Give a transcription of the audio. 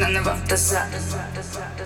none of us.